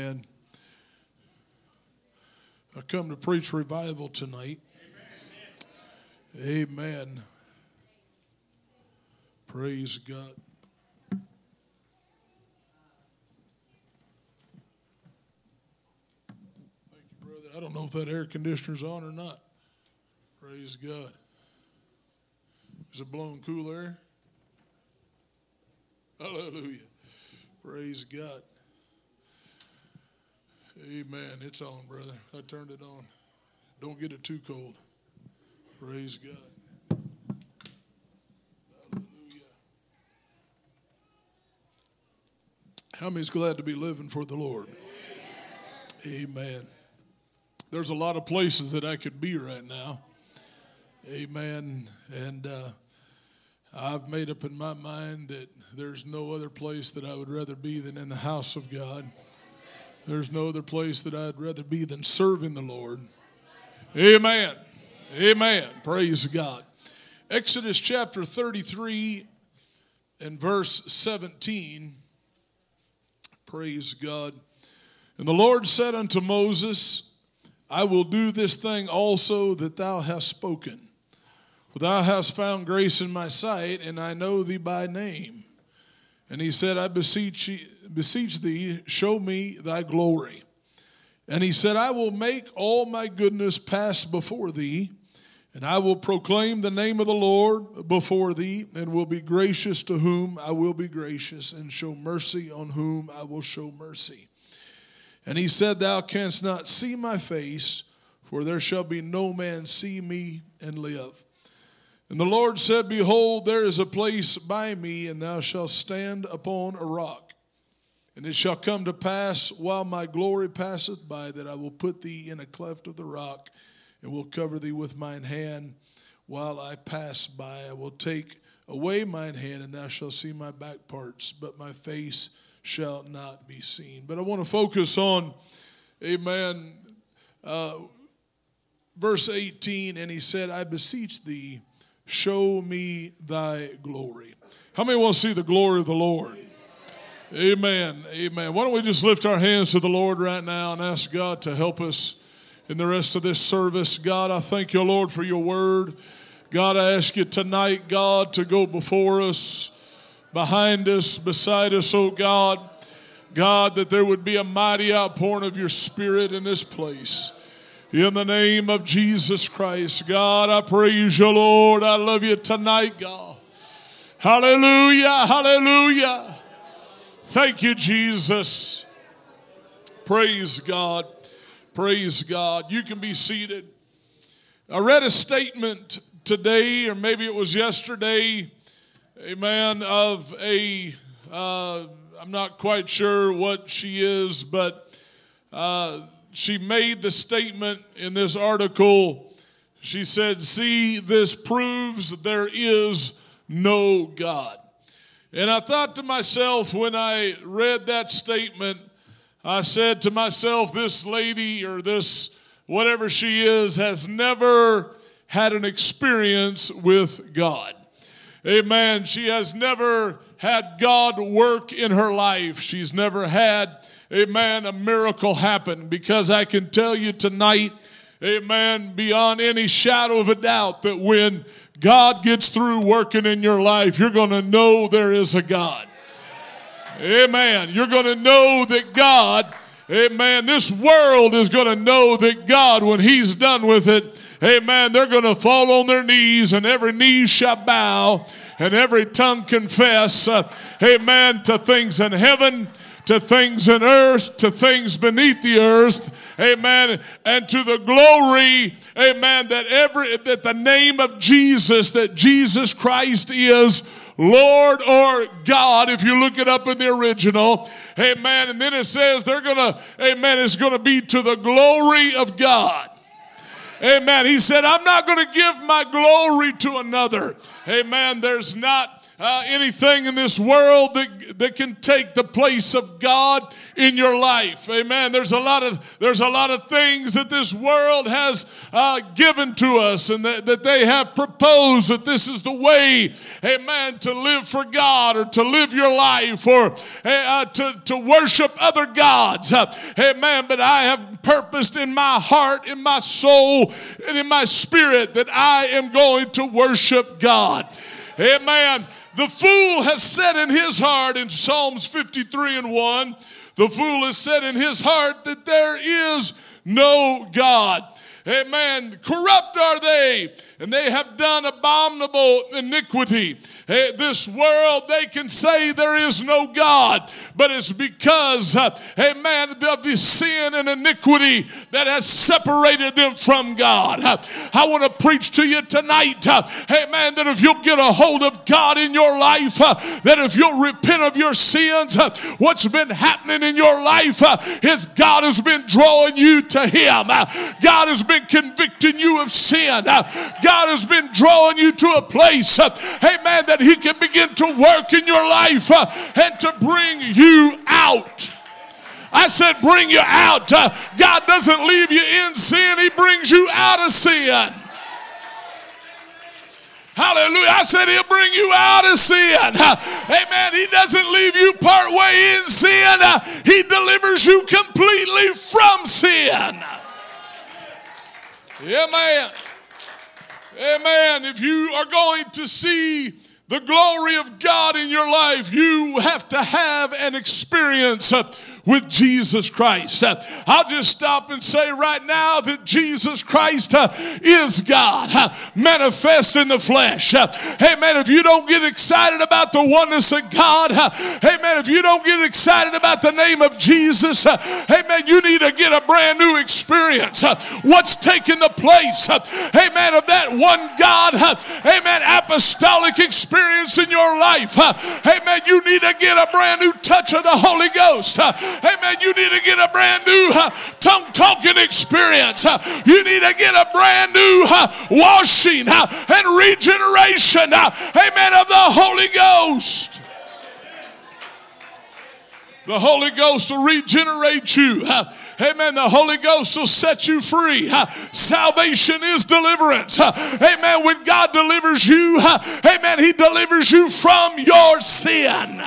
And I come to preach revival tonight. Amen. Amen. Praise God. Thank you, brother. I don't know if that air conditioner's on or not. Praise God. Is it blowing cool air? Hallelujah. Praise God. Amen. It's on, brother. I turned it on. Don't get it too cold. Praise God. Hallelujah. How many's glad to be living for the Lord? Amen. Amen. There's a lot of places that I could be right now. Amen. And uh, I've made up in my mind that there's no other place that I would rather be than in the house of God. There's no other place that I'd rather be than serving the Lord. Amen. Amen. Praise God. Exodus chapter 33 and verse 17. Praise God. And the Lord said unto Moses, I will do this thing also that thou hast spoken. For thou hast found grace in my sight, and I know thee by name. And he said, I beseech, beseech thee, show me thy glory. And he said, I will make all my goodness pass before thee, and I will proclaim the name of the Lord before thee, and will be gracious to whom I will be gracious, and show mercy on whom I will show mercy. And he said, Thou canst not see my face, for there shall be no man see me and live. And the Lord said, Behold, there is a place by me, and thou shalt stand upon a rock. And it shall come to pass while my glory passeth by that I will put thee in a cleft of the rock and will cover thee with mine hand while I pass by. I will take away mine hand, and thou shalt see my back parts, but my face shall not be seen. But I want to focus on, amen, uh, verse 18. And he said, I beseech thee show me thy glory. How many want to see the glory of the Lord? Amen. Amen. Why don't we just lift our hands to the Lord right now and ask God to help us in the rest of this service? God, I thank you, Lord, for your word. God, I ask you tonight, God, to go before us, behind us, beside us, oh God. God, that there would be a mighty outpouring of your spirit in this place. In the name of Jesus Christ, God, I praise you, Lord. I love you tonight, God. Hallelujah, hallelujah. Thank you, Jesus. Praise God. Praise God. You can be seated. I read a statement today, or maybe it was yesterday, amen, of a, uh, I'm not quite sure what she is, but uh, she made the statement in this article. She said, See, this proves there is no God. And I thought to myself when I read that statement, I said to myself, This lady or this whatever she is has never had an experience with God. Amen. She has never had God work in her life. She's never had amen, a miracle happen because I can tell you tonight, amen, beyond any shadow of a doubt that when God gets through working in your life, you're going to know there is a God. Amen. You're going to know that God, amen, this world is going to know that God, when He's done with it, amen, they're going to fall on their knees and every knee shall bow and every tongue confess, uh, amen, to things in heaven to things in earth, to things beneath the earth, amen, and to the glory, amen, that every that the name of Jesus, that Jesus Christ is Lord or God, if you look it up in the original, amen. And then it says they're gonna, amen, it's gonna be to the glory of God. Amen. He said, I'm not to give my glory to another. Amen. There's not uh, anything in this world that, that can take the place of God in your life. Amen. There's a lot of there's a lot of things that this world has uh, given to us and that, that they have proposed that this is the way, amen, to live for God or to live your life or uh, to, to worship other gods. Uh, amen. But I have purposed in my heart, in my soul, and in my spirit that I am going to worship God. Amen. The fool has said in his heart in Psalms 53 and 1, the fool has said in his heart that there is no God. Amen. Corrupt are they, and they have done abominable iniquity. Hey, this world, they can say there is no God, but it's because, uh, amen, of the sin and iniquity that has separated them from God. I want to preach to you tonight, uh, amen, that if you'll get a hold of God in your life, that if you'll repent of your sins, what's been happening in your life uh, is God has been drawing you to Him. God has been convicting you of sin. Uh, God has been drawing you to a place, uh, amen, that He can begin to work in your life uh, and to bring you out. I said, bring you out. God doesn't leave you in sin, He brings you out of sin. Hallelujah. I said he'll bring you out of sin. Amen. He doesn't leave you part way in sin. He delivers you completely from sin. Amen. Amen. If you are going to see the glory of God in your life, you have to have an experience with Jesus Christ. Uh, I'll just stop and say right now that Jesus Christ uh, is God, uh, manifest in the flesh. Uh, hey man, if you don't get excited about the oneness of God, uh, hey man, if you don't get excited about the name of Jesus, uh, hey man, you need to get a brand new experience. What's taking the place, hey man, of that one God, hey man, apostolic experience in your life. Hey man, you need to get a brand new touch of the Holy Ghost. Amen. You need to get a brand new tongue talking experience. You need to get a brand new washing and regeneration. Amen. Of the Holy Ghost. The Holy Ghost will regenerate you. Amen. The Holy Ghost will set you free. Salvation is deliverance. Amen. When God delivers you, amen, He delivers you from your sin.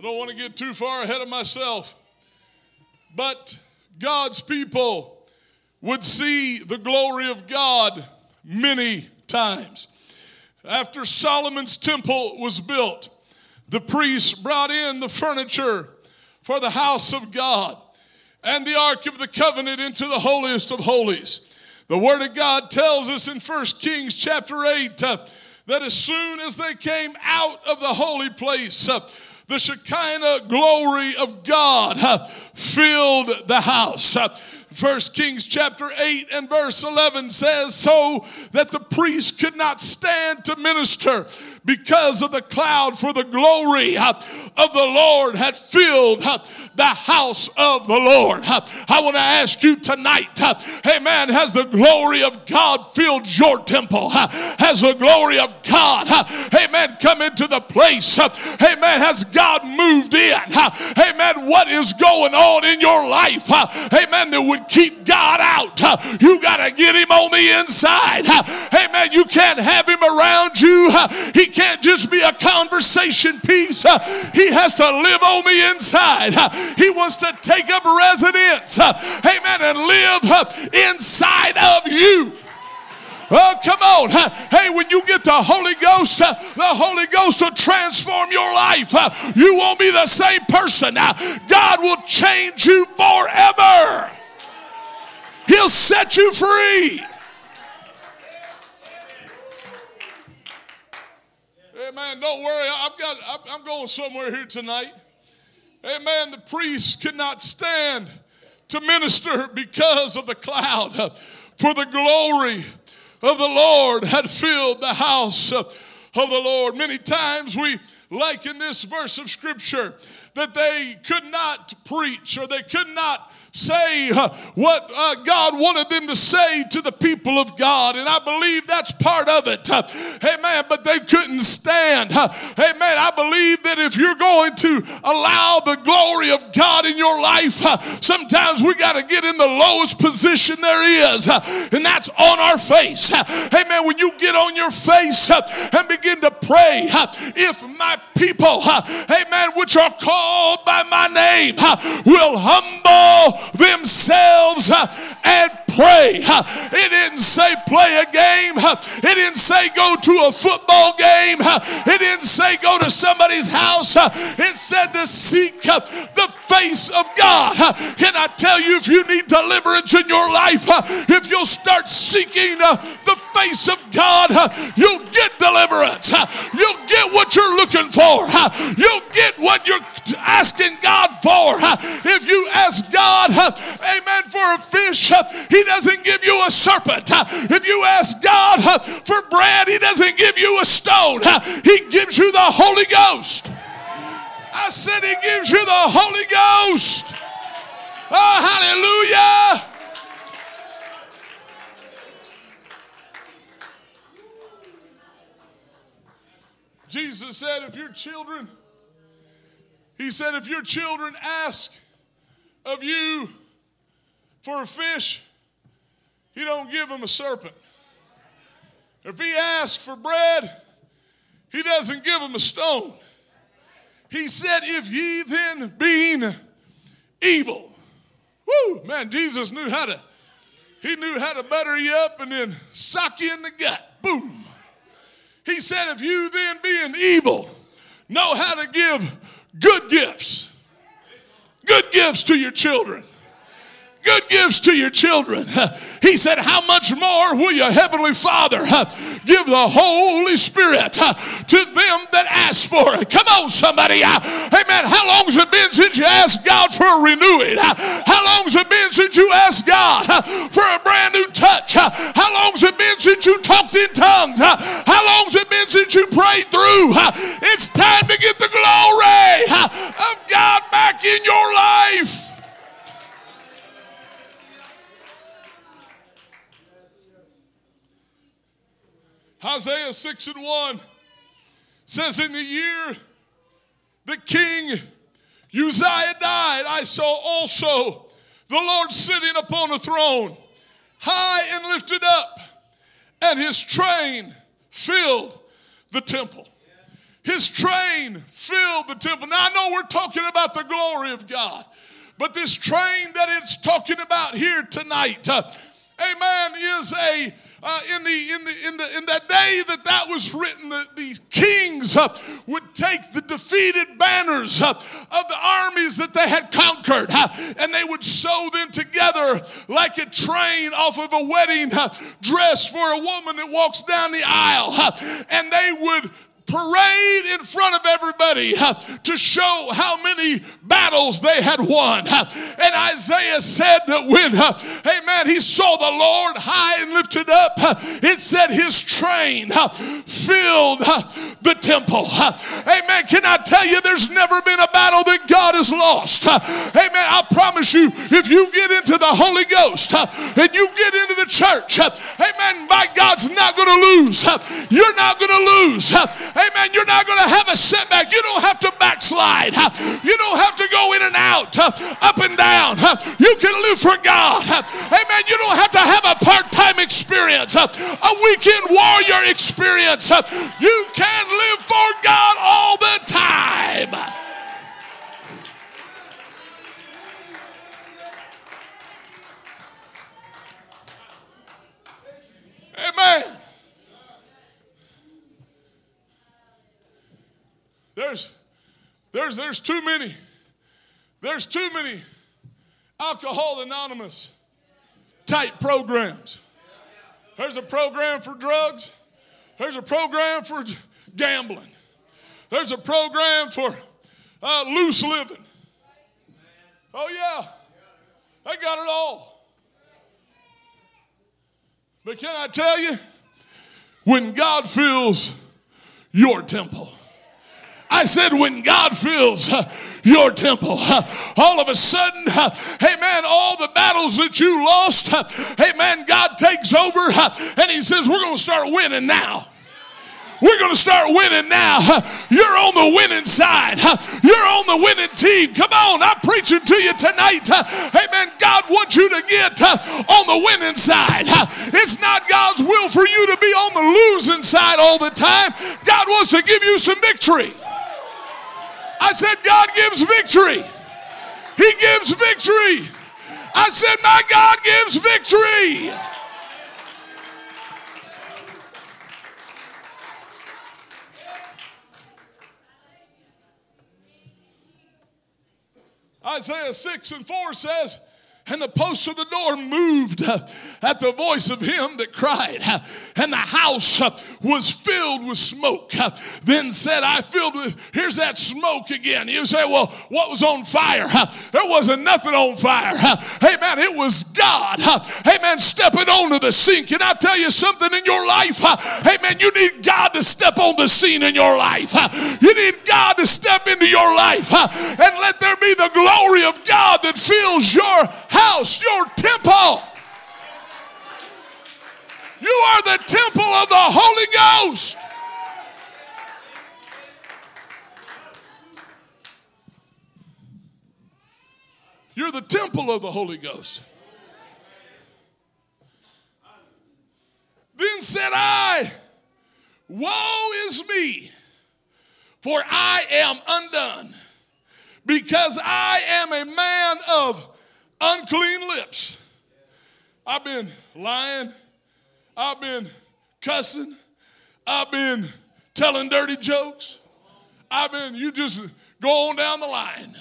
I don't want to get too far ahead of myself, but God's people would see the glory of God many times. After Solomon's temple was built, the priests brought in the furniture for the house of God and the Ark of the Covenant into the holiest of holies. The Word of God tells us in 1 Kings chapter 8 uh, that as soon as they came out of the holy place, uh, the Shekinah glory of God filled the house. First Kings chapter 8 and verse 11 says, So that the priest could not stand to minister because of the cloud, for the glory of the Lord had filled the house of the Lord. I want to ask you tonight, amen, has the glory of God filled your temple? Has the glory of God, amen, come into the place? Amen, has God moved in? Amen, what is going on in your life? Amen, that would keep God out. You got to get him on the inside. Amen, you can't have him around you. He can't just be a conversation piece. He has to live on the inside. He wants to take up residence, uh, amen, and live uh, inside of you. Oh, come on. Hey, when you get the Holy Ghost, uh, the Holy Ghost will transform your life. You won't be the same person. God will change you forever. He'll set you free. Hey, man, don't worry. I've got, I'm going somewhere here tonight. Amen. The priests could not stand to minister because of the cloud, for the glory of the Lord had filled the house of the Lord. Many times we like in this verse of scripture that they could not preach or they could not say uh, what uh, God wanted them to say to the people of God. And I believe that's part of it. Uh, amen. But they couldn't stand. Uh, amen. I believe that if you're going to allow the glory of God in your life, uh, sometimes we got to get in the lowest position there is, uh, and that's on our face. Amen. When you get on your face and begin to pray, if my people, amen, which are called by my name, will humble themselves uh, and pray. It didn't say play a game. It didn't say go to a football game. It didn't say go to somebody's house. It said to seek the face of God. Can I tell you if you need deliverance in your life, if you'll start seeking uh, the face of God, you'll get deliverance. You'll get what you're looking for. You'll get what you're asking God for. If you ask God, amen, for a fish, He doesn't give you a serpent. If you ask God for bread, He doesn't give you a stone. He gives you the Holy Ghost. I said He gives you the Holy Ghost. Oh, hallelujah. Jesus said, if your children, he said, if your children ask of you for a fish, he don't give him a serpent. If he asks for bread, he doesn't give him a stone. He said, if ye then being evil, whoo, man, Jesus knew how to, he knew how to butter you up and then sock you in the gut. Boom. He said, if you then being evil know how to give good gifts, good gifts to your children, good gifts to your children. He said, How much more will your heavenly Father give the Holy Spirit to them that ask for it? Come on, somebody. Hey, Amen. How long has it been since you asked God for a renewing? How long has it been since you asked God for a brand new touch? How long has it been since you talked in tongues? How long has it been since you prayed through? It's time to get the glory of God back in your life. Isaiah 6 and 1 says, In the year the king Uzziah died, I saw also the Lord sitting upon a throne, high and lifted up, and his train filled the temple. His train filled the temple. Now I know we're talking about the glory of God, but this train that it's talking about here tonight, uh, amen, is a uh, in the in the in the in that day that that was written, the, the kings uh, would take the defeated banners uh, of the armies that they had conquered, uh, and they would sew them together like a train off of a wedding uh, dress for a woman that walks down the aisle, uh, and they would parade in front of everybody uh, to show how many battles they had won. Uh, and Isaiah said that when, uh, amen, he saw the Lord high and lifted up, uh, it said his train uh, filled uh, the temple. Amen. Can I tell you, there's never been a battle that God has lost. Amen. I promise you, if you get into the Holy Ghost and you get into the church, amen, my God's not going to lose. You're not going to lose. Amen. You're not going to have a setback. You don't have to backslide. You don't have to go in and out, up and down. You can live for God. Amen. You don't have to have a part time experience, a weekend warrior experience. You can live for God all the time. Amen. There's, there's, there's too many. There's too many Alcohol Anonymous type programs. There's a program for drugs. There's a program for gambling. There's a program for uh, loose living. Oh, yeah. They got it all. But can I tell you, when God fills your temple, I said, when God fills uh, your temple, uh, all of a sudden, uh, hey man, all the battles that you lost, uh, hey man, God takes over uh, and He says, we're going to start winning now. We're going to start winning now. Uh, you're on the winning side. You're on the winning team. Come on, I'm preaching to you tonight. Amen. God wants you to get on the winning side. It's not God's will for you to be on the losing side all the time. God wants to give you some victory. I said, God gives victory. He gives victory. I said, my God gives victory. Isaiah 6 and 4 says, and the posts of the door moved at the voice of him that cried, and the house was filled with smoke. Then said, I filled with, here's that smoke again. You say, well, what was on fire? There wasn't nothing on fire. Hey, man, it was God. Hey, man, stepping onto the scene. Can I tell you something in your life? Hey, man, you need God to step on the scene in your life. You need God to step into your life and let there be the glory of God that fills your house, your temple. You are the temple of the Holy Ghost. You're the temple of the Holy Ghost. Then said I, Woe is me, for I am undone, because I am a man of unclean lips. I've been lying. I've been cussing. I've been telling dirty jokes. I've been, you just go on down the line.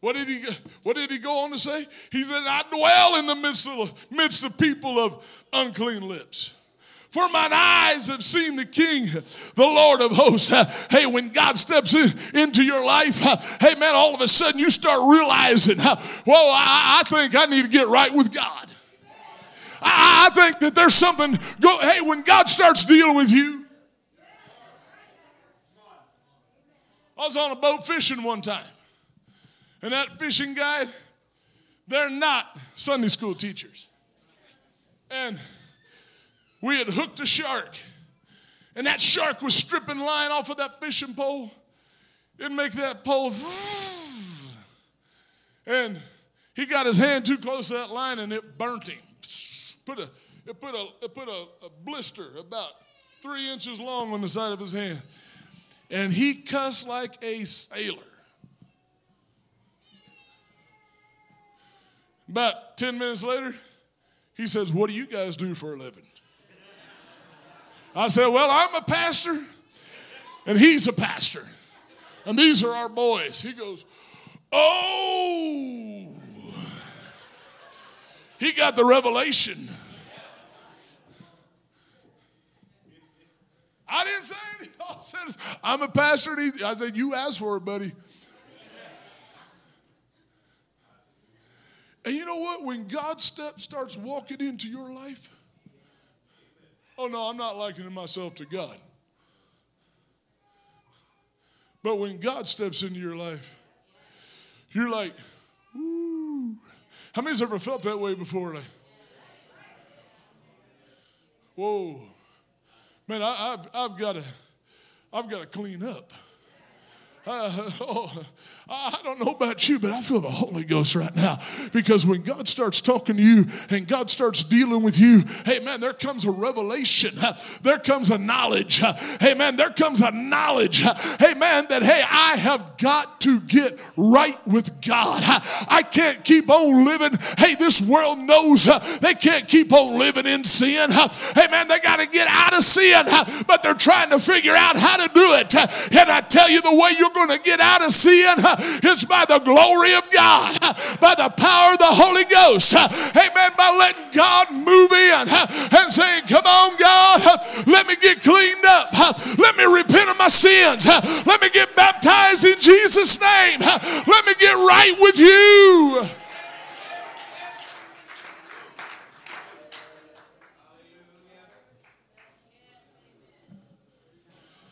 What did he what did he go on to say? He said, I dwell in the midst of midst of people of unclean lips. For mine eyes have seen the King, the Lord of hosts. Hey, when God steps in, into your life, hey, man, all of a sudden you start realizing, well, I, I think I need to get right with God. I, I think that there's something, go, hey, when God starts dealing with you. I was on a boat fishing one time, and that fishing guide, they're not Sunday school teachers. And we had hooked a shark, and that shark was stripping line off of that fishing pole. It'd make that pole zzz. And he got his hand too close to that line and it burnt him. Put a, it put, a, it put a, a blister about three inches long on the side of his hand. And he cussed like a sailor. About 10 minutes later, he says, What do you guys do for a living? I said, Well, I'm a pastor, and he's a pastor. And these are our boys. He goes, Oh, he got the revelation. I didn't say anything. I said, I'm a pastor. And he, I said, You asked for it, buddy. And you know what? When God step starts walking into your life, Oh, no, I'm not likening myself to God. But when God steps into your life, you're like, ooh. How many's ever felt that way before? Like, whoa. Man, I, have I've got to I've got to clean up. Uh, oh, I don't know about you, but I feel the Holy Ghost right now because when God starts talking to you and God starts dealing with you, hey man, there comes a revelation. There comes a knowledge. Hey man, there comes a knowledge. Hey man, that hey, I have got to get right with God. I can't keep on living. Hey, this world knows they can't keep on living in sin. Hey man, they got to get out of sin, but they're trying to figure out how to do it. And I tell you, the way you're going to get out of sin is by the glory of God, by the power of the Holy Ghost. Amen. By letting God move in and saying, Come on, God, let me get cleaned up. Let me repent of my sins. Let me get baptized in Jesus' name. Let me get right with you.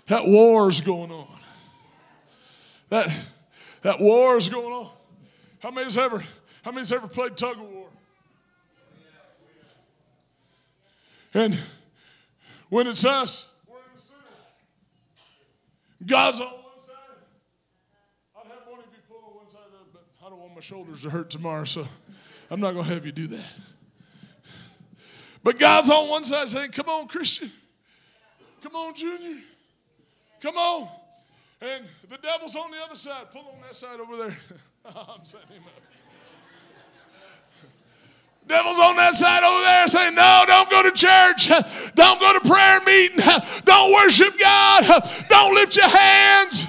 That war's going on. That, that war is going on. How many's ever, how many's ever played tug of war? And when it's us. God's on one side. I'd have one of you pull on one side it, but I don't want my shoulders to hurt tomorrow, so I'm not going to have you do that. But God's on one side saying, Come on, Christian. Come on, Junior. Come on. And the devil's on the other side. Pull on that side over there. I'm setting him. Devil's on that side over there saying, No, don't go to church. Don't go to prayer meeting. Don't worship God. Don't lift your hands.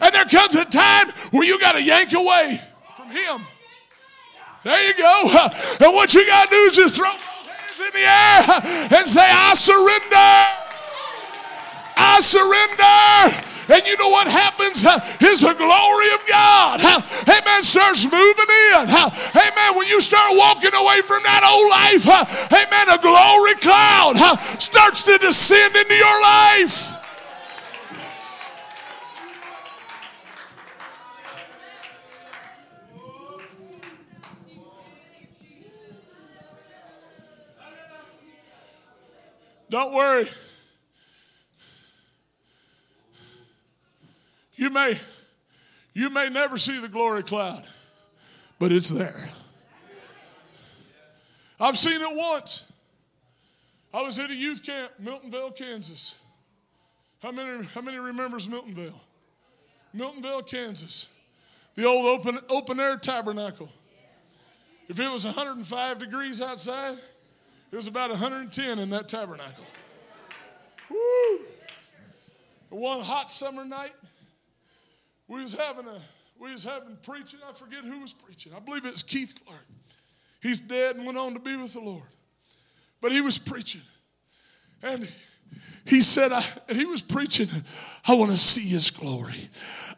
And there comes a time where you got to yank away from Him. There you go. And what you got to do is just throw both hands in the air and say, I surrender. I surrender. And you know what happens? Is the glory of God. Amen. Starts moving in. Amen. When you start walking away from that old life, amen, a glory cloud starts to descend into your life. Don't worry. You may, you may never see the glory cloud, but it's there. I've seen it once. I was at a youth camp, Miltonvale, Kansas. How many, how many remembers Miltonvale? Miltonvale, Kansas. The old open, open air tabernacle. If it was 105 degrees outside, it was about 110 in that tabernacle. Woo! One hot summer night, we was having a we was having preaching. I forget who was preaching. I believe it's Keith Clark. He's dead and went on to be with the Lord. But he was preaching. And he said, I, he was preaching, I want to see his glory.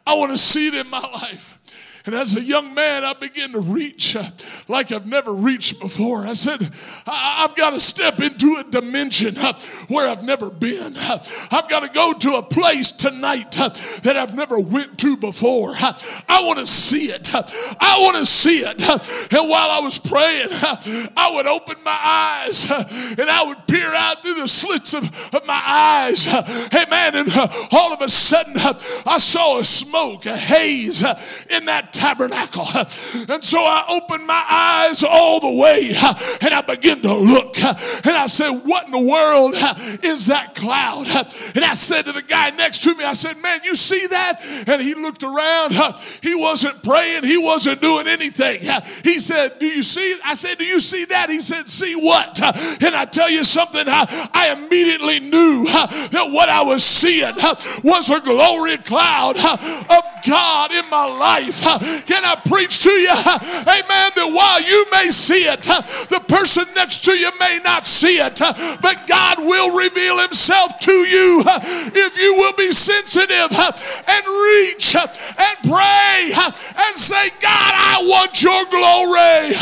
I want to see it in my life. And as a young man, I began to reach uh, like I've never reached before. I said, I- have got to step into a dimension uh, where I've never been. Uh, I've got to go to a place tonight uh, that I've never went to before. Uh, I want to see it. Uh, I want to see it. And while I was praying, I would open my eyes and I would peer out through the slits of, of my eyes. Hey man, and all of a sudden I saw a smoke, a haze in that tabernacle. And so I opened my eyes all the way and I began to look. And I said, What in the world is that cloud? And I said to the guy next to me, I said, Man, you see that? And he looked around. He wasn't praying, he wasn't doing anything. He said, Do you see? I said, Do you see that? He said, See what? And I tell you something, I immediately knew that what I was seeing was a glory cloud of God in my life. Can I preach to you? Amen. That while you may see it, the person next to you may not see it, but God will reveal himself to you if you will be sensitive and reach and pray and say, God, I want your glory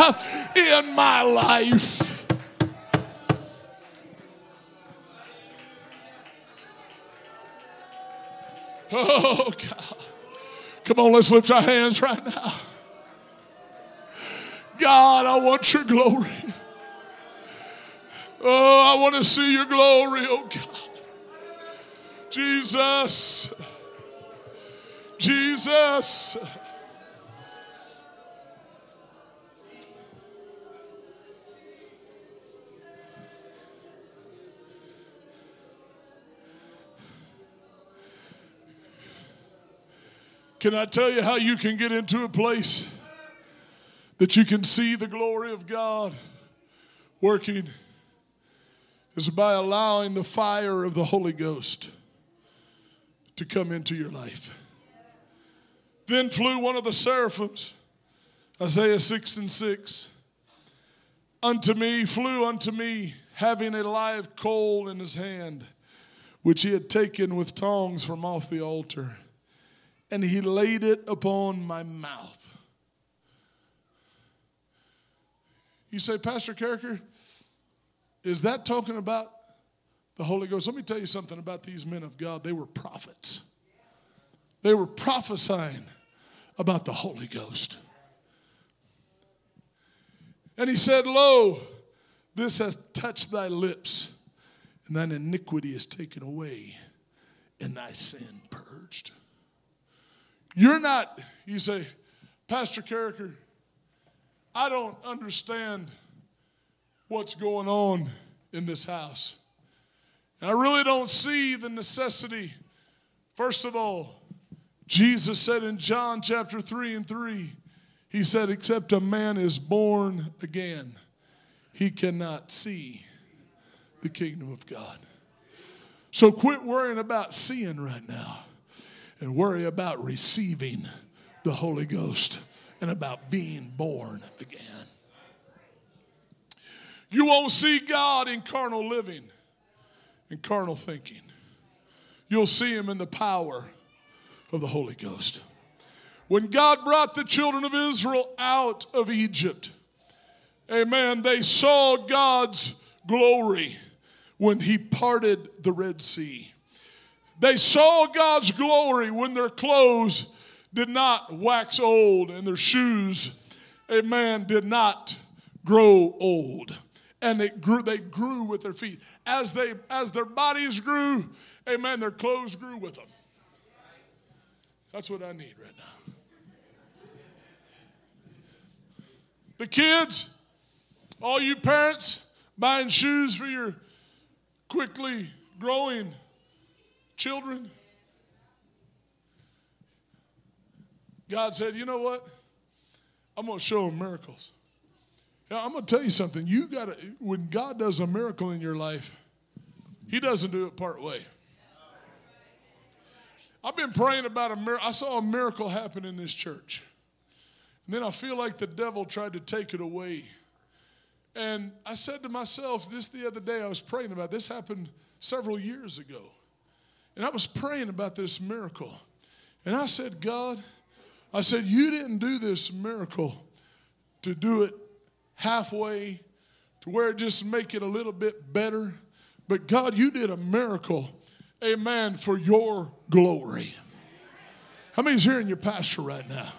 in my life. Oh, God. Come on, let's lift our hands right now. God, I want your glory. Oh, I want to see your glory, oh God. Jesus. Jesus. Can I tell you how you can get into a place that you can see the glory of God working? Is by allowing the fire of the Holy Ghost to come into your life. Then flew one of the seraphims, Isaiah 6 and 6. Unto me, flew unto me, having a live coal in his hand, which he had taken with tongs from off the altar and he laid it upon my mouth. You say, Pastor Karriker, is that talking about the Holy Ghost. Let me tell you something about these men of God. They were prophets, they were prophesying about the Holy Ghost. And he said, Lo, this has touched thy lips, and thine iniquity is taken away, and thy sin purged. You're not, you say, Pastor Karriker, I don't understand what's going on in this house. And I really don't see the necessity. First of all, Jesus said in John chapter 3 and 3, He said, Except a man is born again, he cannot see the kingdom of God. So quit worrying about seeing right now and worry about receiving the Holy Ghost and about being born again. You won't see God in carnal living and carnal thinking. You'll see Him in the power of the Holy Ghost. When God brought the children of Israel out of Egypt, amen, they saw God's glory when He parted the Red Sea. They saw God's glory when their clothes did not wax old and their shoes, amen, did not grow old. And it grew, they grew with their feet. As, they, as their bodies grew, amen, their clothes grew with them. That's what I need right now. The kids, all you parents buying shoes for your quickly growing children. God said, you know what? I'm going to show them miracles. Now, I'm going to tell you something. You got to, when God does a miracle in your life, He doesn't do it part way. I've been praying about a miracle. I saw a miracle happen in this church. And then I feel like the devil tried to take it away. And I said to myself, this the other day, I was praying about this happened several years ago. And I was praying about this miracle. And I said, God, I said, you didn't do this miracle to do it halfway, to where it just make it a little bit better. But God, you did a miracle, amen, for your glory. How many's hearing your pastor right now?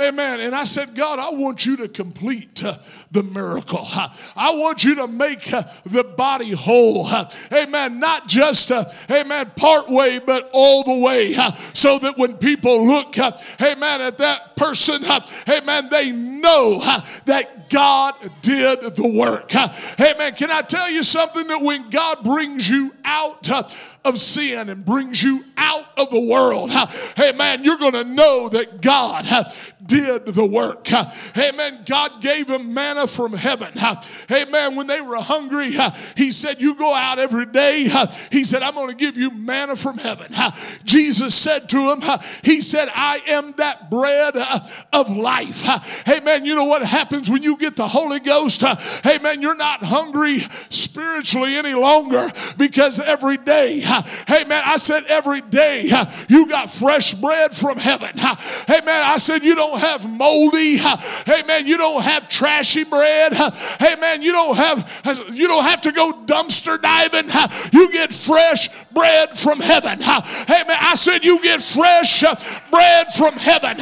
Amen. And I said, God, I want you to complete uh, the miracle. Uh, I want you to make uh, the body whole. Uh, amen. Not just, uh, amen, part way, but all the way. Uh, so that when people look, amen, at that person, amen, they know that God did the work. Amen. Can I tell you something that when God brings you out of sin and brings you out of the world, amen, you're going to know that God did the work. Amen. God gave them manna from heaven. Amen. When they were hungry, He said, You go out every day. He said, I'm going to give you manna from heaven. Jesus said to him, He said, I am that bread of life. Amen. You know what happens when you get the Holy Ghost? Amen. You're not hungry spiritually any longer because every day, amen. I said, every day you got fresh bread from heaven. Amen. I said, You don't don't have moldy, hey man, you don't have trashy bread. Hey man, you don't have you don't have to go dumpster diving. You get fresh bread from heaven. Hey man, I said you get fresh bread from heaven.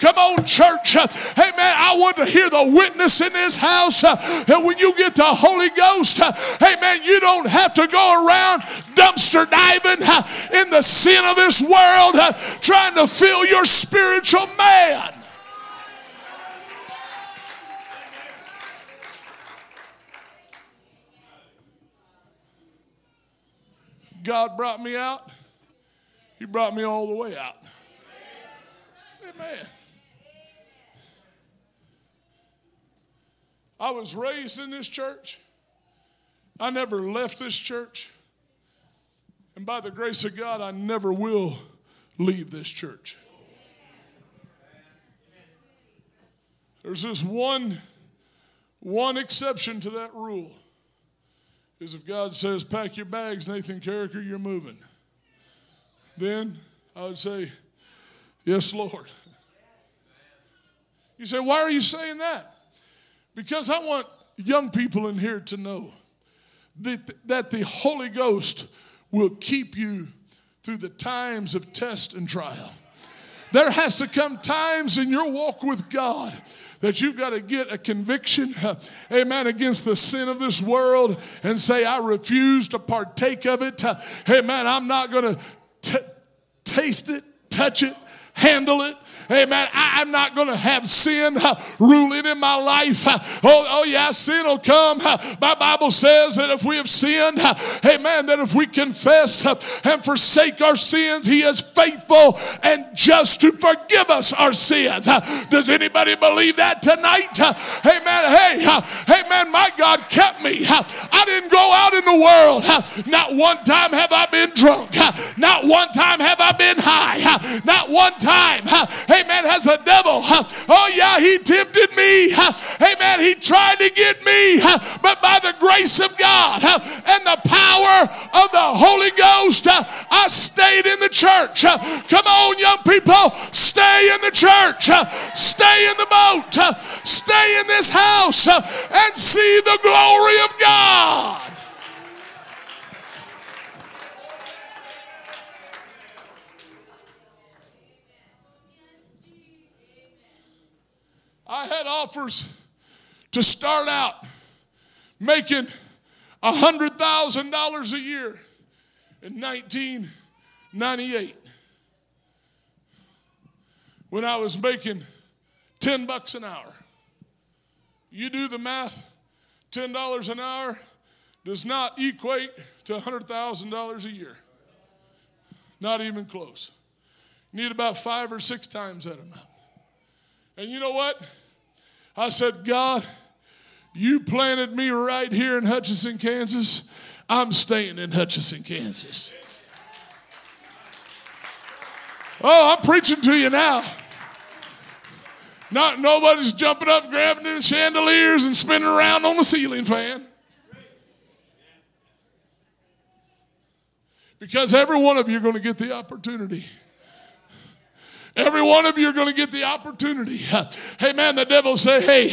Come on, church. Hey man, I want to hear the witness in this house. And when you get the Holy Ghost, hey man, you don't have to go around dumpster diving in the sin of this world trying to fill your spiritual man. God brought me out, He brought me all the way out. Amen. I was raised in this church. I never left this church. And by the grace of God, I never will leave this church. There's this one, one exception to that rule is if God says, pack your bags, Nathan Karriker, you're moving. Then I would say, yes, Lord. You say, why are you saying that? Because I want young people in here to know that, that the Holy Ghost will keep you through the times of test and trial. There has to come times in your walk with God that you've got to get a conviction, amen, against the sin of this world and say, I refuse to partake of it. Amen. I'm not going to taste it, touch it, handle it. Amen. I, am not going to have sin uh, ruling in my life. Uh, oh, oh, yeah, sin will come. Uh, my Bible says that if we have sinned, uh, amen, that if we confess uh, and forsake our sins, He is faithful and just to forgive us our sins. Uh, does anybody believe that tonight? amen. Hey, amen. My God kept me. I didn't go out in the world. Not one time have I been drunk. Not one time have I been high. Not one time amen, has a devil. Oh, yeah, he tempted me. Amen. He tried to get me, but by the grace of God and the power of the Holy Ghost, I stayed in the church. Come on, young people, stay in the church, stay in the boat, stay in this house, and see the glory of God. I had offers to start out making $100,000 a year in 1998 when I was making 10 bucks an hour. You do the math, $10 an hour does not equate to $100,000 a year. Not even close. You need about five or six times that amount. And you know what? I said, God, you planted me right here in Hutchinson, Kansas. I'm staying in Hutchinson, Kansas. Oh, I'm preaching to you now. Not nobody's jumping up, grabbing the chandeliers and spinning around on the ceiling fan. Because every one of you are going to get the opportunity Every one of you are going to get the opportunity. Hey, man, the devil say, hey,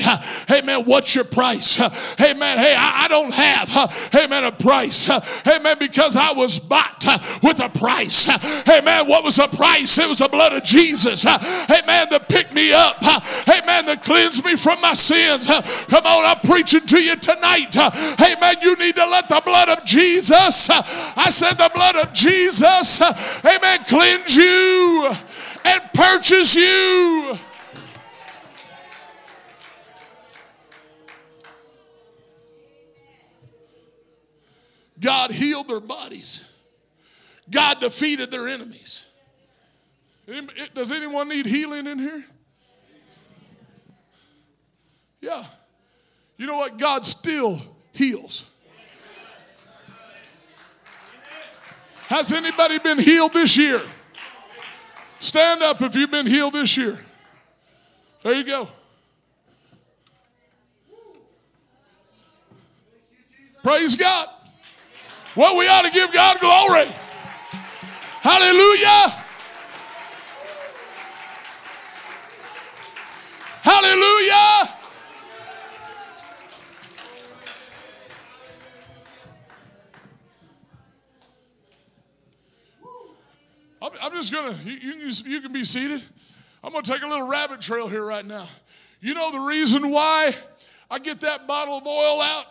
hey, man, what's your price? Hey, man, hey, I, don't have, hey, man, a price. Hey, man, because I was bought with a price. Hey, man, what was the price? It was the blood of Jesus. Hey, man, to pick me up. Hey, man, to cleanse me from my sins. Come on, I'm preaching to you tonight. Hey, man, you need to let the blood of Jesus, I said the blood of Jesus, amen, cleanse you and purchase you. God healed their bodies. God defeated their enemies. Does anyone need healing in here? Yeah. You know what? God still heals. Has anybody been healed this year? Stand up if you've been healed this year. There you go. Praise God. Well, we ought to give God glory. Hallelujah. Hallelujah. I'm, I'm just going to, you, you, you can be seated. I'm going to take a little rabbit trail here right now. You know the reason why I get that bottle of oil out?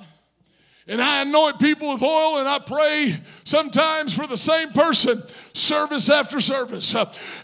And I anoint people with oil and I pray sometimes for the same person service after service.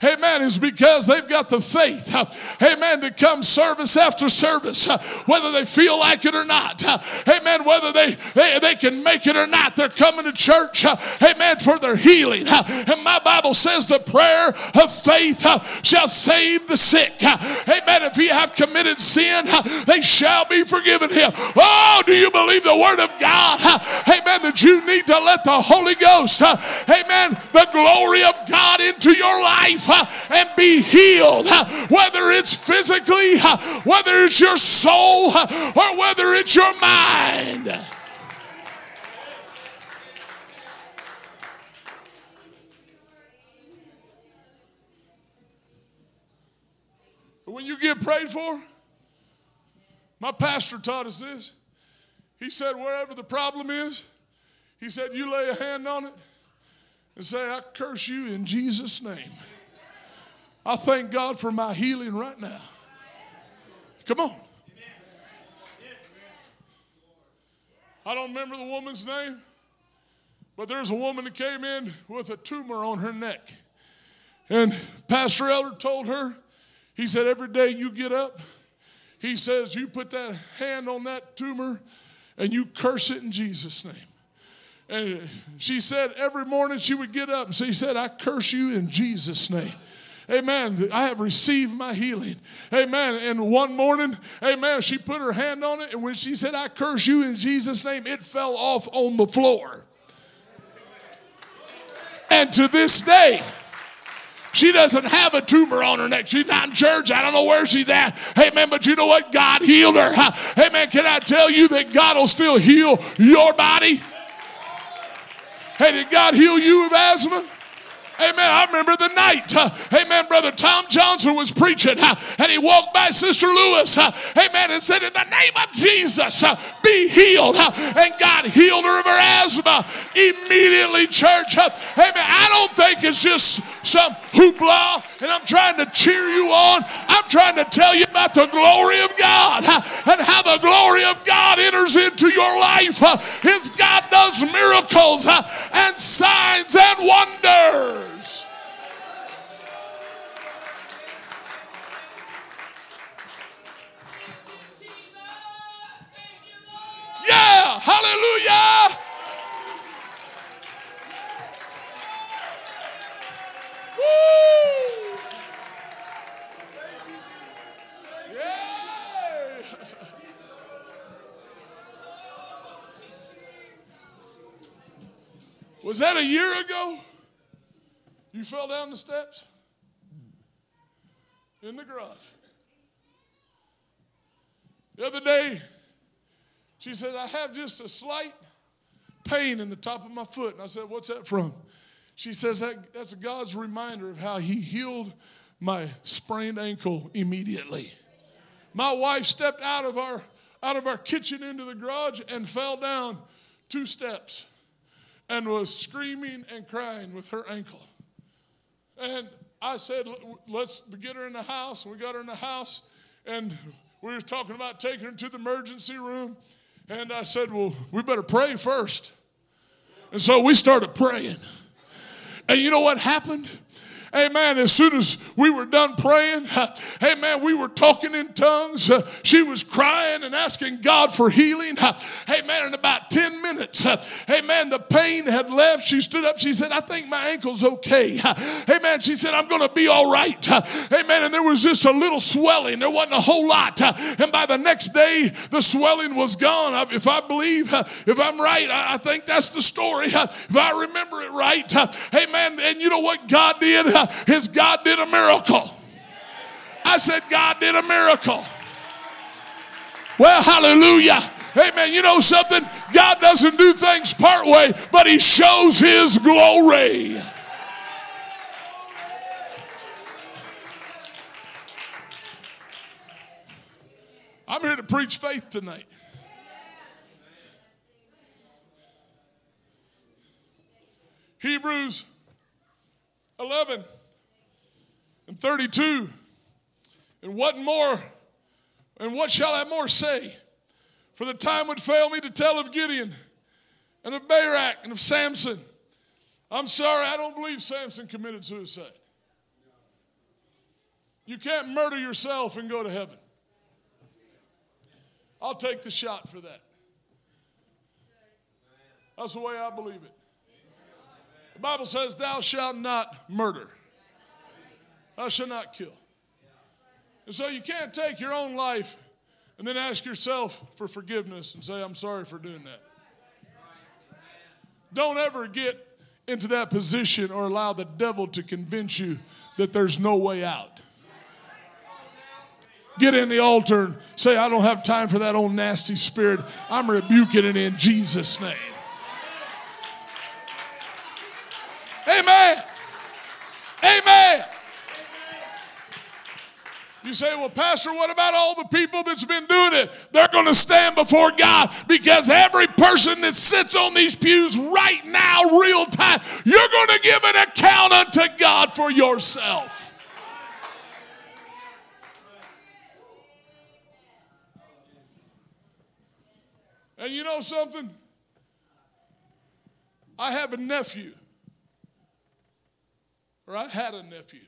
Amen. Is because they've got the faith. Amen. To come service after service, whether they feel like it or not. Amen. Whether they, they, they can make it or not, they're coming to church. Amen. For their healing. And my Bible says the prayer of faith shall save the sick. Amen. If he have committed sin, they shall be forgiven him. Oh, do you believe the word of God? Amen. That you need to let the Holy Ghost, amen, the glory glory of God into your life uh, and be healed. Uh, whether it's physically, uh, whether it's your soul, or whether it's your mind. When you get prayed for, my pastor taught us this. He said, wherever the problem is, He said, You lay a hand on it and say, I curse you in Jesus' name. I thank God for my healing right now. Come on. I don't remember the woman's name, but there's a woman that came in with a tumor on her neck. And Pastor Elder told her, he said, every day you get up, he says, you put that hand on that tumor and you curse it in Jesus' name. And she said every morning she would get up and she said, I curse you in Jesus' name. Amen. I have received my healing. Amen. And one morning, amen, she put her hand on it, and when she said, I curse you in Jesus' name, it fell off on the floor. And to this day, she doesn't have a tumor on her neck. She's not in church. I don't know where she's at. Hey, man, but you know what? God healed her. Hey, man, can I tell you that God will still heal your body? Hey, did God heal you of asthma? Amen. I remember the night, uh, amen, Brother Tom Johnson was preaching, uh, and he walked by Sister Lewis, uh, amen, and said, In the name of Jesus, uh, be healed. Uh, and God healed her of her asthma immediately, church. Uh, amen. I don't think it's just some hoopla, and I'm trying to cheer you on. I'm trying to tell you about the glory of God and how the glory of God enters into your life. His God does miracles and signs and wonders. Yeah, hallelujah. Was that a year ago? You fell down the steps? In the garage. The other day, she said, I have just a slight pain in the top of my foot. And I said, What's that from? She says, that, That's God's reminder of how He healed my sprained ankle immediately. My wife stepped out of our out of our kitchen into the garage and fell down two steps and was screaming and crying with her ankle. And I said, let's get her in the house. We got her in the house and we were talking about taking her to the emergency room. And I said, Well, we better pray first. And so we started praying. And you know what happened? Amen. As soon as we were done praying, amen, we were talking in tongues. She was crying and asking God for healing. Amen. In about 10 minutes, Hey man, the pain had left. She stood up. She said, I think my ankle's okay. Hey man, She said, I'm going to be all right. Hey man, And there was just a little swelling. There wasn't a whole lot. And by the next day, the swelling was gone. If I believe, if I'm right, I think that's the story. If I remember it right, hey man, And you know what God did? His God did a miracle. I said, God did a miracle. Well, hallelujah. Amen. You know something? God doesn't do things part way, but He shows His glory. I'm here to preach faith tonight. Hebrews 11 and 32. And what more, and what shall I more say? For the time would fail me to tell of Gideon and of Barak and of Samson. I'm sorry, I don't believe Samson committed suicide. You can't murder yourself and go to heaven. I'll take the shot for that. That's the way I believe it. The Bible says, Thou shalt not murder, thou shalt not kill. And so you can't take your own life and then ask yourself for forgiveness and say, I'm sorry for doing that. Don't ever get into that position or allow the devil to convince you that there's no way out. Get in the altar and say, I don't have time for that old nasty spirit. I'm rebuking it in Jesus' name. Amen. Amen. You say, well, Pastor, what about all the people that's been doing it? They're going to stand before God because every person that sits on these pews right now, real time, you're going to give an account unto God for yourself. And you know something? I have a nephew, or I had a nephew,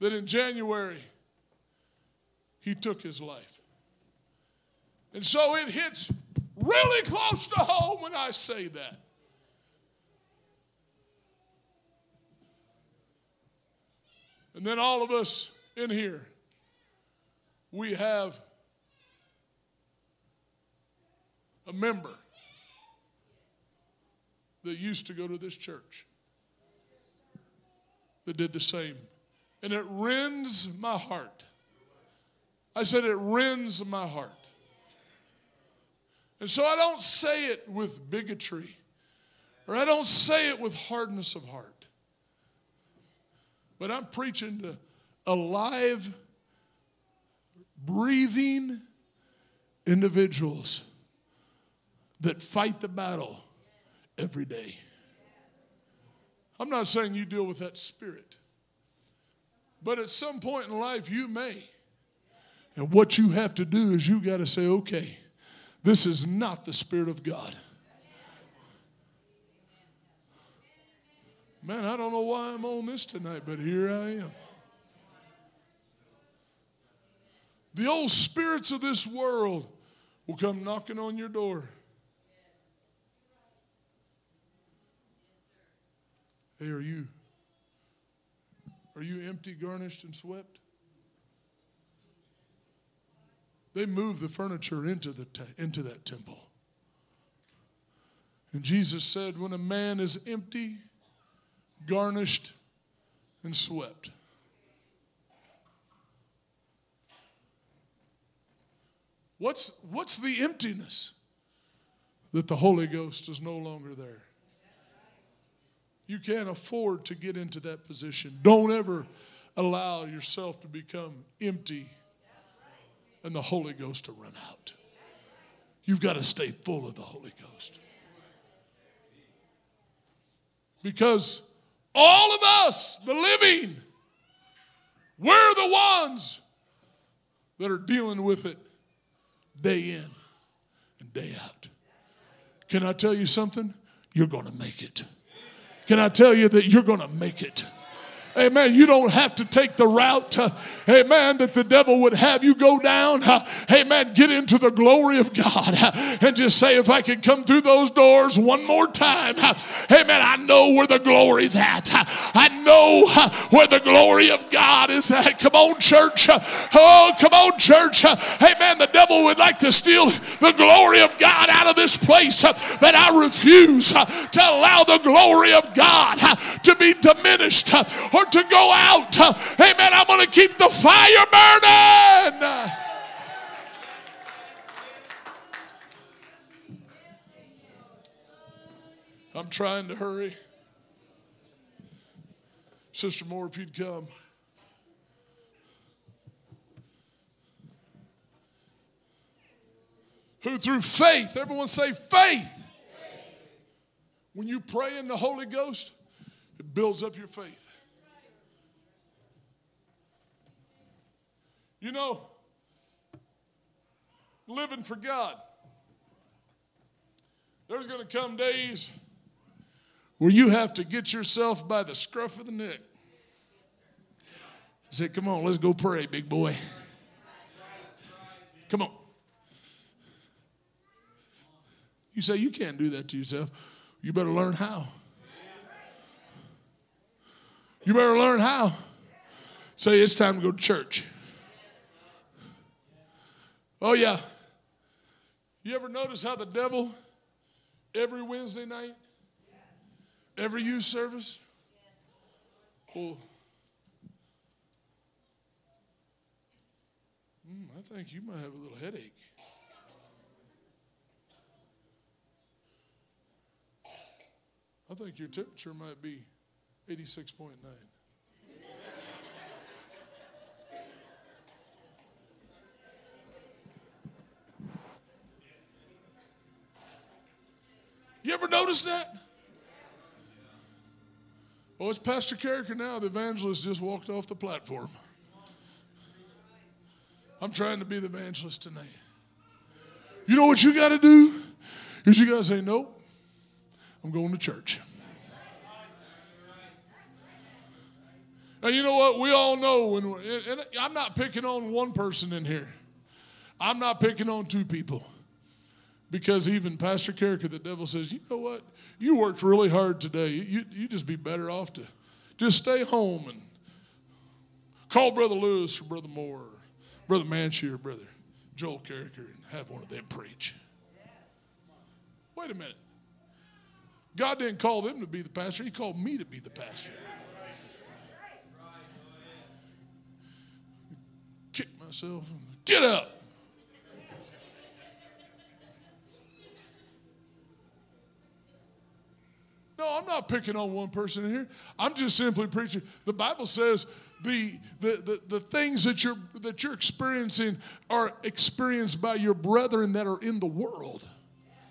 that in January he took his life. And so it hits really close to home when I say that. And then all of us in here, we have a member that used to go to this church that did the same. And it rends my heart. I said, it rends my heart. And so I don't say it with bigotry or I don't say it with hardness of heart. But I'm preaching to alive, breathing individuals that fight the battle every day. I'm not saying you deal with that spirit, but at some point in life you may. And what you have to do is you got to say, okay, this is not the Spirit of God. Man, I don't know why I'm on this tonight, but here I am. The old spirits of this world will come knocking on your door. Hey, are you are you empty, garnished, and swept? They moved the furniture into, the te- into that temple. And Jesus said, when a man is empty, garnished, and swept, what's, what's the emptiness? That the Holy Ghost is no longer there. You can't afford to get into that position. Don't ever allow yourself to become empty and the Holy Ghost to run out. You've got to stay full of the Holy Ghost. Because all of us, the living, we're the ones that are dealing with it day in and day out. Can I tell you something? You're going to make it. Can I tell you that you're going to make it? Amen. You don't have to take the route, uh, amen, that the devil would have you go down. Uh, amen. Get into the glory of God uh, and just say, if I can come through those doors one more time, amen, I know where the glory's at. I know where the glory of God is at. Come on, church. Oh, come on, church. Amen. The devil would like to steal the glory of God out of this place, but I refuse to allow the glory of God to be diminished uh, to go out. Amen. I'm going to keep the fire burning. I'm trying to hurry. Sister Moore, if you'd come. Who through faith, everyone say faith. When you pray in the Holy Ghost, it builds up your faith. You know, living for God, there's going to come days where you have to get yourself by the scruff of the neck. Say, come on, let's go pray, big boy. Come on. You say, you can't do that to yourself. You better learn how. You better learn how. Say, it's time to go to church. Oh, yeah. You ever notice how the devil, every Wednesday night, every youth service, well, mm, I think you might have a little headache. I think your temperature might be 86.9. notice that? Oh, it's Pastor Karriker now. The evangelist just walked off the platform. I'm trying to be the evangelist tonight. You know what you got to do? Is you got to say, nope, I'm going to church. And you know what? We all know when, and I'm not picking on one person in here. I'm not picking on two people. Because even Pastor Karriker, the devil says, you know what? You worked really hard today. You, you just be better off to just stay home and call Brother Lewis or Brother Moore or Brother Manshire or Brother Joel Karriker and have one of them preach. Wait a minute. God didn't call them to be the pastor, He called me to be the pastor. Kick myself. Get up. No, I'm not picking on one person here. I'm just simply preaching. The Bible says the, the, the, the, things that you're, that you're experiencing are experienced by your brethren that are in the world.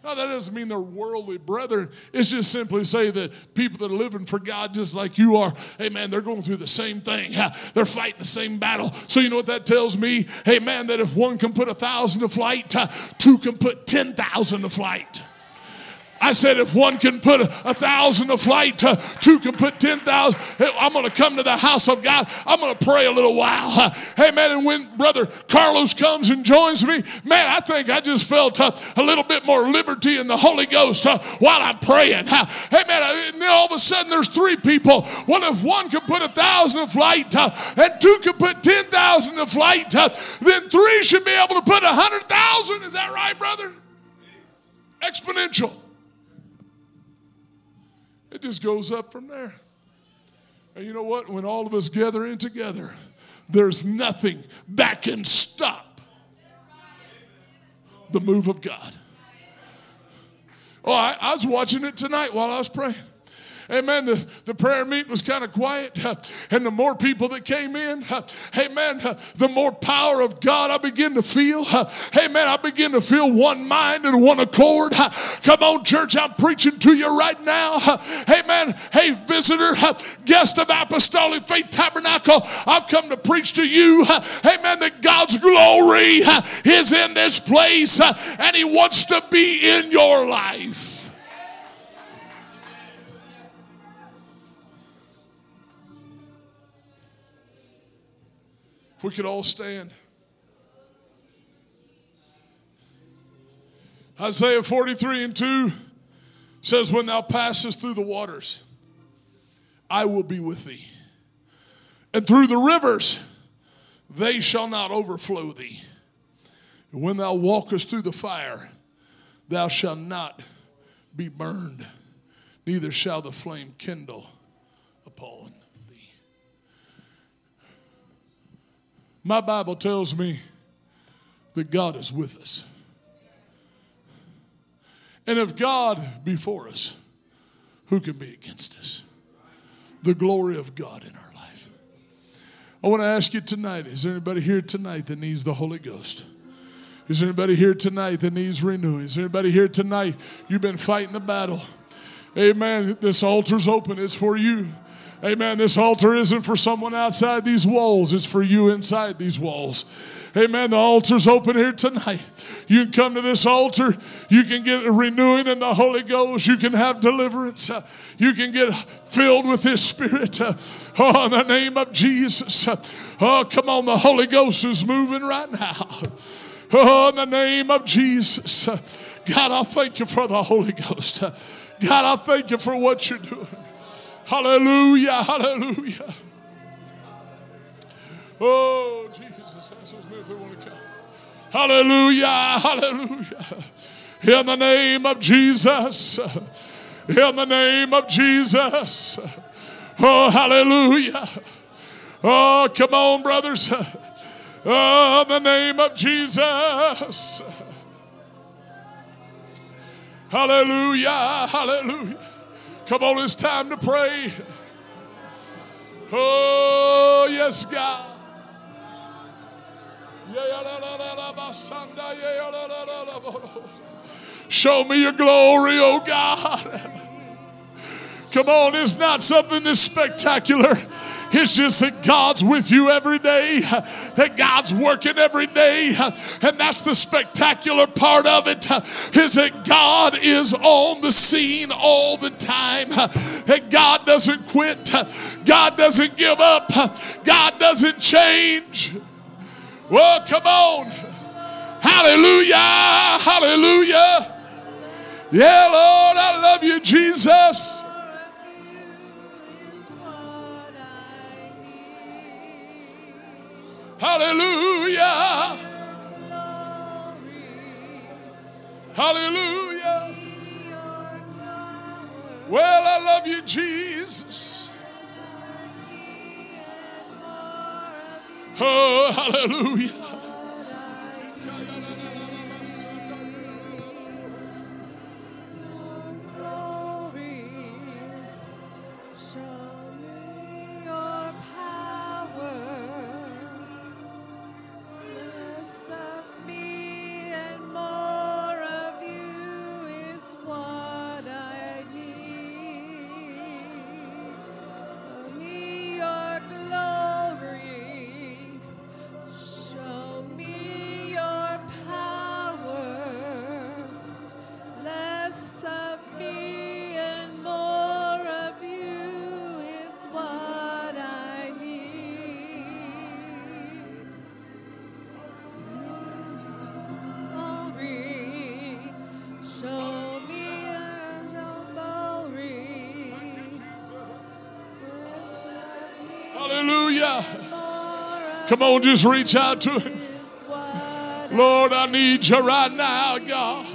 Now, that doesn't mean they're worldly brethren. It's just simply say that people that are living for God just like you are, hey man, they're going through the same thing. They're fighting the same battle. So, you know what that tells me? Hey man, that if one can put a thousand to flight, two can put 10,000 to flight. I said, if one can put a, thousand to flight, uh, two can put 10,000. I'm going to come to the house of God. I'm going to pray a little while. Hey, man, and when Brother Carlos comes and joins me, man, I think I just felt uh, a little bit more liberty in the Holy Ghost uh, while I'm praying. hey, man, and then all of a sudden there's three people. Well, if one can put a thousand to flight and two can put 10,000 to flight, then three should be able to put a 100,000. Is that right, brother? Exponential. It just goes up from there. And you know what? When all of us gather in together, there's nothing that can stop the move of God. Oh, I, I was watching it tonight while I was praying. Amen. The, the prayer meeting was kind of quiet. And the more people that came in, amen, the more power of God I begin to feel. Amen. I begin to feel one mind and one accord. Come on, church, I'm preaching to you right now. Amen. Hey, visitor, guest of Apostolic Faith Tabernacle, I've come to preach to you. Amen. That God's glory is in this place and He wants to be in your life. We could all stand. Isaiah 43 and 2 says, When thou passest through the waters, I will be with thee. And through the rivers, they shall not overflow thee. And when thou walkest through the fire, thou shalt not be burned, neither shall the flame kindle upon My Bible tells me that God is with us. And if God be for us, who can be against us? The glory of God in our life. I want to ask you tonight is there anybody here tonight that needs the Holy Ghost? Is there anybody here tonight that needs renewing? Is there anybody here tonight you've been fighting the battle? Amen. This altar's open. It's for you. Amen. This altar isn't for someone outside these walls, it's for you inside these walls. Amen. The altar's open here tonight. You can come to this altar. You can get a renewing in the Holy Ghost. You can have deliverance. You can get filled with His Spirit. Oh, in the name of Jesus. Oh, come on. The Holy Ghost is moving right now. Oh, in the name of Jesus. God, I thank you for the Holy Ghost. God, I thank you for what you're doing. Hallelujah, hallelujah. Oh, Jesus, if they want to come. Hallelujah, hallelujah. In the name of Jesus. In the name of Jesus. Oh, hallelujah. Oh, come on, brothers. Oh, in the name of Jesus. Hallelujah, hallelujah. Come on, it's time to pray. Oh, yes, God. Show me your glory, oh God. Come on, it's not something that's spectacular. It's just that God's with you every day, that God's working every day. And that's the spectacular part of it is that God is on the scene all the time. That God doesn't quit, God doesn't give up, God doesn't change. Well, come on. Hallelujah. Hallelujah. Yeah, Lord, I love you, Jesus. Hallelujah. Hallelujah. Well, I love you, Jesus. Oh, hallelujah. Come on, just reach out to Him. Lord, I need you right now, God.